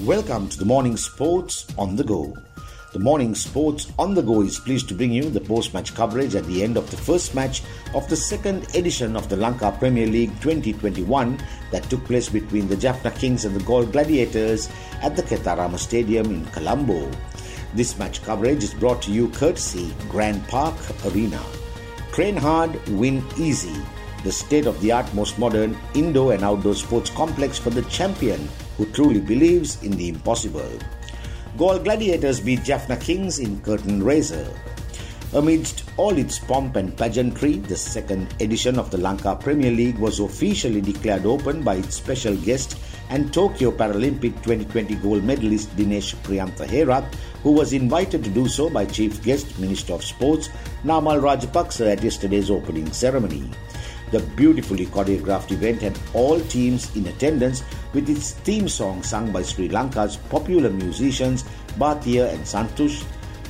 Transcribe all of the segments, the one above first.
Welcome to the Morning Sports on the Go. The Morning Sports on the Go is pleased to bring you the post match coverage at the end of the first match of the second edition of the Lanka Premier League 2021 that took place between the Jaffna Kings and the Galle Gladiators at the Khettarama Stadium in Colombo. This match coverage is brought to you courtesy Grand Park Arena. Train hard, win easy. The state of the art, most modern indoor and outdoor sports complex for the champion who truly believes in the impossible. Galle Gladiators beat Jaffna Kings in curtain raiser. Amidst all its pomp and pageantry, the second edition of the Lanka Premier League was officially declared open by its special guest and Tokyo Paralympic 2020 gold medalist Dinesh Priyantha Herath, who was invited to do so by Chief Guest Minister of Sports Namal Rajapaksa at yesterday's opening ceremony. The beautifully choreographed event had all teams in attendance with its theme song sung by Sri Lanka's popular musicians Bathiya and Santhush,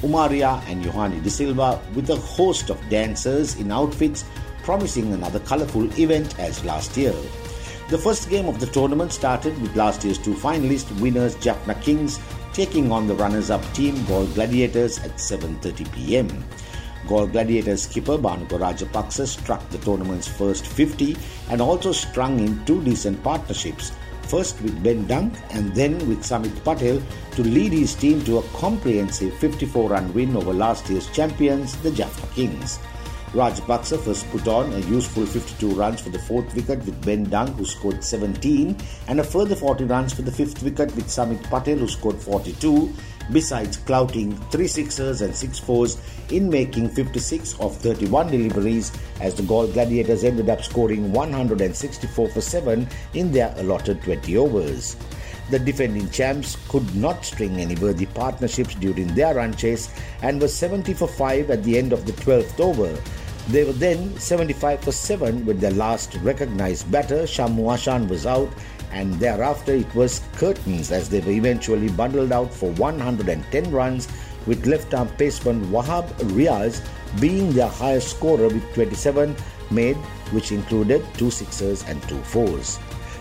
Umaria and Yohani De Silva with a host of dancers in outfits promising another colourful event as last year. The first game of the tournament started with last year's two finalist winners Jaffna Kings taking on the runners-up team Galle Gladiators at 7:30 p.m. Galle Gladiators skipper Bhanuka Rajapaksa struck the tournament's first 50 and also strung in two decent partnerships, first with Ben Dunk and then with Samit Patel to lead his team to a comprehensive 54 run win over last year's champions, the Jaffna Kings. Raj Rajapaksa first put on a useful 52 runs for the fourth wicket with Ben Dunk, who scored 17, and a further 40 runs for the fifth wicket with Samit Patel, who scored 42, besides clouting 3 sixers and 6 fours in making 56 of 31 deliveries as the Galle Gladiators ended up scoring 164 for 7 in their allotted 20 overs. The defending champs could not string any worthy partnerships during their run chase and were 70 for 5 at the end of the 12th over. They were then 75 for 7 with their last recognized batter, Shammu Ashan, was out and thereafter it was curtains as they were eventually bundled out for 110 runs with left-arm paceman Wahab Riaz being their highest scorer with 27 made which included two sixers and two fours.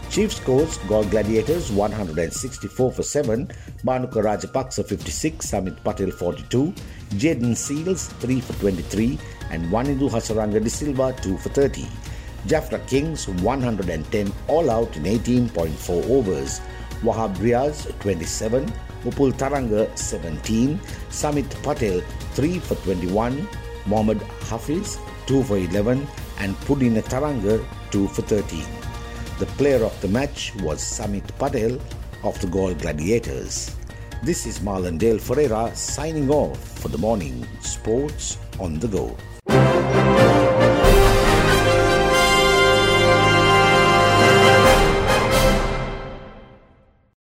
Chief scores Galle Gladiators 164 for 7, Bhanuka Rajapaksa 56, Samit Patel 42, Jayden Seales 3 for 23, and Wanindu Hasaranga De Silva 2 for 30. Jaffna Kings 110 all out in 18.4 overs. Wahab Riaz 27, Upul Tharanga 17, Samit Patel 3 for 21, Mohammad Hafeez 2 for 11, and Pulina Tharanga 2 for 13. The player of the match was Samit Patel of the Galle Gladiators. This is Marlon Dale Ferreira signing off for the morning Sports on the Go.